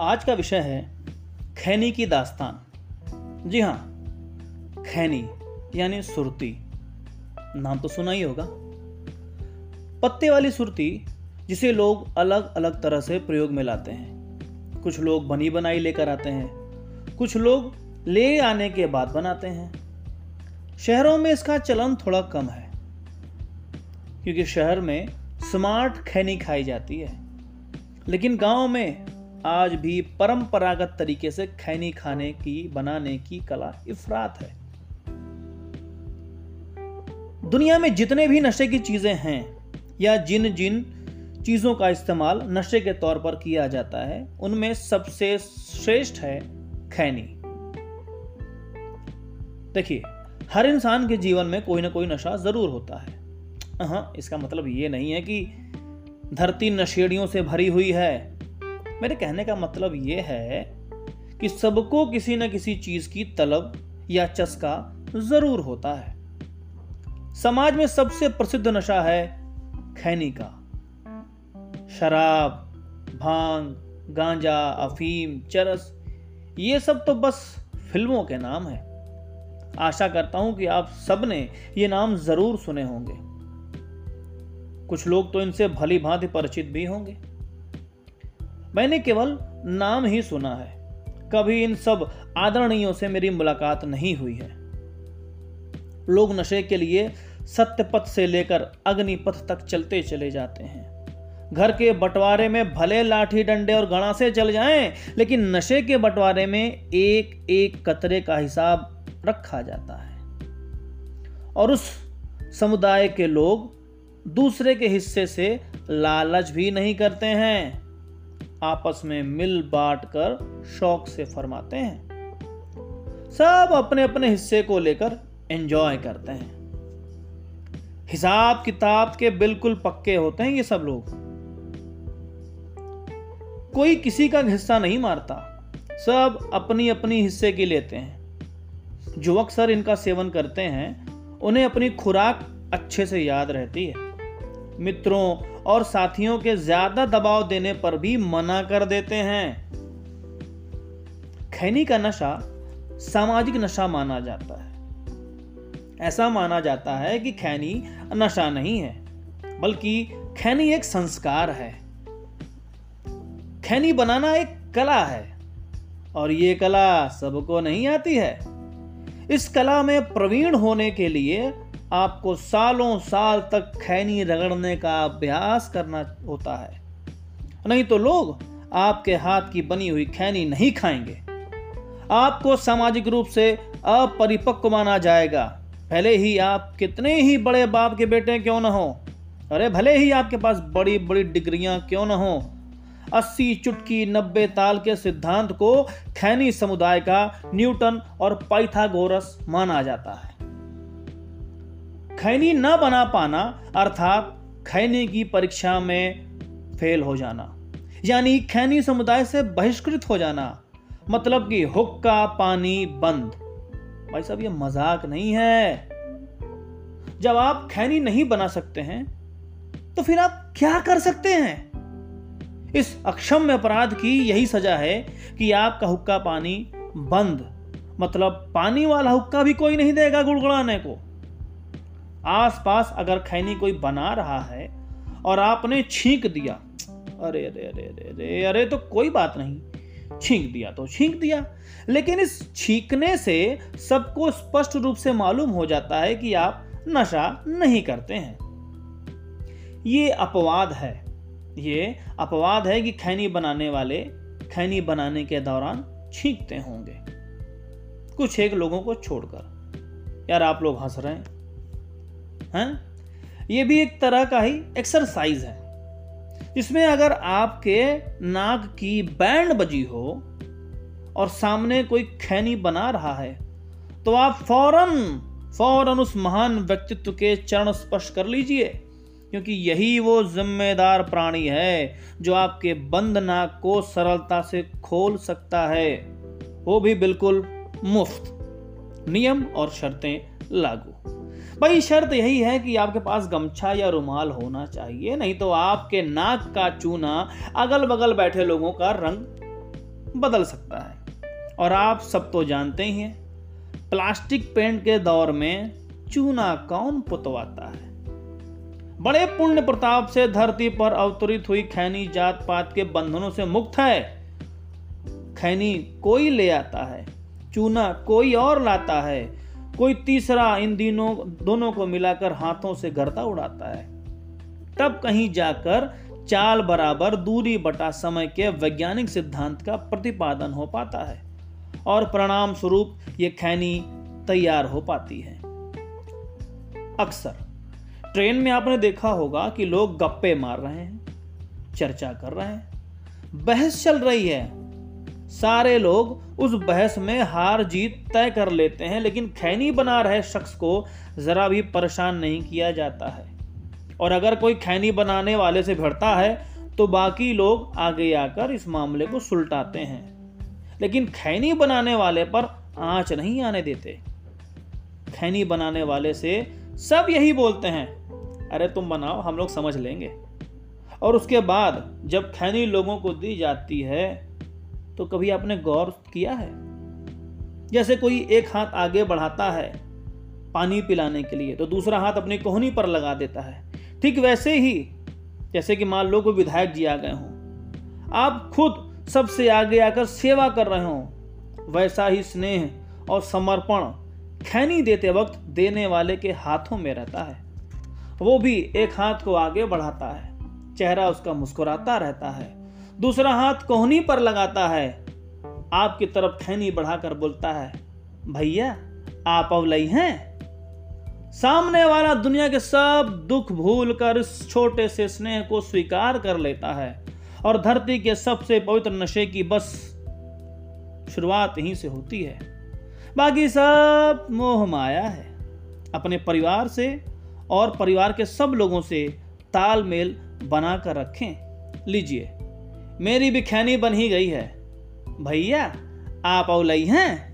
आज का विषय है खैनी की दास्तान। जी हाँ खैनी यानी सुरती। नाम तो सुना ही होगा। पत्ते वाली सुरती, जिसे लोग अलग अलग तरह से प्रयोग में लाते हैं। कुछ लोग बनी बनाई लेकर आते हैं। कुछ लोग ले आने के बाद बनाते हैं। शहरों में इसका चलन थोड़ा कम है, क्योंकि शहर में स्मार्ट खैनी खाई जाती है। लेकिन गाँव में आज भी परंपरागत तरीके से खैनी खाने की, बनाने की कला इफरात है। दुनिया में जितने भी नशे की चीज़ें हैं, या जिन जिन चीज़ों का इस्तेमाल नशे के तौर पर किया जाता है, उनमें सबसे श्रेष्ठ है खैनी। देखिए, हर इंसान के जीवन में कोई ना कोई नशा ज़रूर होता है। हाँ इसका मतलब ये नहीं है कि धरती नशेड़ियों से भरी हुई है मेरे कहने का मतलब ये है कि सबको किसी न किसी चीज़ की तलब या चस्का ज़रूर होता है। समाज में सबसे प्रसिद्ध नशा है खैनी का। शराब, भाँग, गांजा, अफीम, चरस, ये सब तो बस फ़िल्मों के नाम है। आशा करता हूँ कि आप सबने ये नाम ज़रूर सुने होंगे। कुछ लोग तो इनसे भली भांति परिचित भी होंगे। मैंने केवल नाम ही सुना है। कभी इन सब आदरणीयों से मेरी मुलाकात नहीं हुई है। लोग नशे के लिए सत्य पथ से लेकर अग्निपथ तक चलते चले जाते हैं। घर के बंटवारे में भले लाठी डंडे और गणा से चल जाएँ, लेकिन नशे के बंटवारे में एक एक कतरे का हिसाब रखा जाता है। और उस समुदाय के लोग दूसरे के हिस्से से लालच भी नहीं करते हैं। आपस में मिल बांट कर शौक से फरमाते हैं। सब अपने अपने हिस्से को लेकर एंजॉय करते हैं। हिसाब किताब के बिल्कुल पक्के होते हैं ये सब लोग। कोई किसी का हिस्सा नहीं मारता। सब अपनी अपनी हिस्से की लेते हैं। जो अक्सर इनका सेवन करते हैं, उन्हें अपनी खुराक अच्छे से याद रहती है। मित्रों और साथियों के ज़्यादा दबाव देने पर भी मना कर देते हैं। खैनी का नशा सामाजिक नशा माना जाता है। ऐसा माना जाता है कि खैनी नशा नहीं है, बल्कि खैनी एक संस्कार है। खैनी बनाना एक कला है, और ये कला सबको नहीं आती है। इस कला में प्रवीण होने के लिए आपको सालों साल तक खैनी रगड़ने का अभ्यास करना होता है। नहीं तो लोग आपके हाथ की बनी हुई खैनी नहीं खाएँगे। आपको सामाजिक रूप से अपरिपक्व माना जाएगा। भले ही आप कितने ही बड़े बाप के बेटे क्यों ना हो, अरे भले ही आपके पास बड़ी बड़ी डिग्रियाँ क्यों ना हो, अस्सी चुटकी नब्बे ताल के सिद्धांत को खैनी समुदाय का न्यूटन और पाइथागोरस माना जाता है। खैनी न बना पाना, अर्थात खैनी की परीक्षा में फेल हो जाना। यानी खैनी समुदाय से बहिष्कृत हो जाना। मतलब कि हुक्का पानी बंद। भाई साहब, ये मज़ाक नहीं है। जब आप खैनी नहीं बना सकते हैं तो फिर आप क्या कर सकते हैं? इस अक्षम्य अपराध की यही सजा है कि आपका हुक्का पानी बंद। मतलब पानी वाला हुक्का भी कोई नहीं देगा गुड़गुड़ाने को। आसपास अगर खैनी कोई बना रहा है और आपने छींक दिया, अरे अरे अरे अरे अरे अरे तो कोई बात नहीं। छींक दिया तो छींक दिया। लेकिन इस छींकने से सबको स्पष्ट रूप से मालूम हो जाता है कि आप नशा नहीं करते हैं। ये अपवाद है। ये अपवाद है कि खैनी बनाने वाले खैनी बनाने के दौरान छींकते होंगे। कुछ एक लोगों को छोड़कर। यार आप लोग हंस रहे हैं। हैं? ये भी एक तरह का ही एक्सरसाइज है। इसमें अगर आपके नाक की बैंड बजी हो और सामने कोई खैनी बना रहा है तो आप फ़ौरन फ़ौरन उस महान व्यक्तित्व के चरण स्पर्श कर लीजिए, क्योंकि यही वो जिम्मेदार प्राणी है जो आपके बंद नाक को सरलता से खोल सकता है। वो भी बिल्कुल मुफ़्त। नियम और शर्तें लागू। भाई, शर्त यही है कि आपके पास गमछा या रुमाल होना चाहिए, नहीं तो आपके नाक का चूना अगल बगल बैठे लोगों का रंग बदल सकता है। और आप सब तो जानते ही हैं, प्लास्टिक पेंट के दौर में चूना कौन पुतवाता है? बड़े पुण्य प्रताप से धरती पर अवतरित हुई खैनी जात पात के बंधनों से मुक्त है। खैनी कोई ले आता है, चूना कोई और लाता है कोई तीसरा इन दिनों, दोनों को मिलाकर हाथों से गर्दा उड़ाता है। तब कहीं जाकर चाल बराबर दूरी बटा समय के वैज्ञानिक सिद्धांत का प्रतिपादन हो पाता है और परिणाम स्वरूप ये खैनी तैयार हो पाती है। अक्सर ट्रेन में आपने देखा होगा कि लोग गप्पे मार रहे हैं, चर्चा कर रहे हैं, बहस चल रही है सारे लोग उस बहस में हार जीत तय कर लेते हैं, लेकिन खैनी बना रहे शख्स को जरा भी परेशान नहीं किया जाता है। और अगर कोई खैनी बनाने वाले से भिड़ता है तो बाकी लोग आगे आकर इस मामले को सुलटाते हैं। लेकिन खैनी बनाने वाले पर आँच नहीं आने देते। खैनी बनाने वाले से सब यही बोलते हैं, अरे तुम बनाओ, हम लोग समझ लेंगे। और उसके बाद जब खैनी लोगों को दी जाती है तो कभी आपने गौर किया है? जैसे कोई एक हाथ आगे बढ़ाता है पानी पिलाने के लिए तो दूसरा हाथ अपनी कोहनी पर लगा देता है। ठीक वैसे ही, जैसे कि मान लो कोई विधायक जी आ गए हों, आप खुद सबसे आगे आकर सेवा कर रहे हो, वैसा ही स्नेह और समर्पण खैनी देते वक्त देने वाले के हाथों में रहता है। वो भी एक हाथ को आगे बढ़ाता है, चेहरा उसका मुस्कुराता रहता है दूसरा हाथ कोहनी पर लगाता है। आपकी तरफ़ खैनी बढ़ाकर बोलता है, भैया, आप अवलई हैं? सामने वाला दुनिया के सब दुख भूल कर इस छोटे से स्नेह को स्वीकार कर लेता है और धरती के सबसे पवित्र नशे की बस शुरुआत यहीं से होती है। बाकी सब मोह माया है। अपने परिवार से और परिवार के सब लोगों से तालमेल बनाकर रखें। लीजिए मेरी भी खैनी बन ही गई है। भैया आप औलई हैं?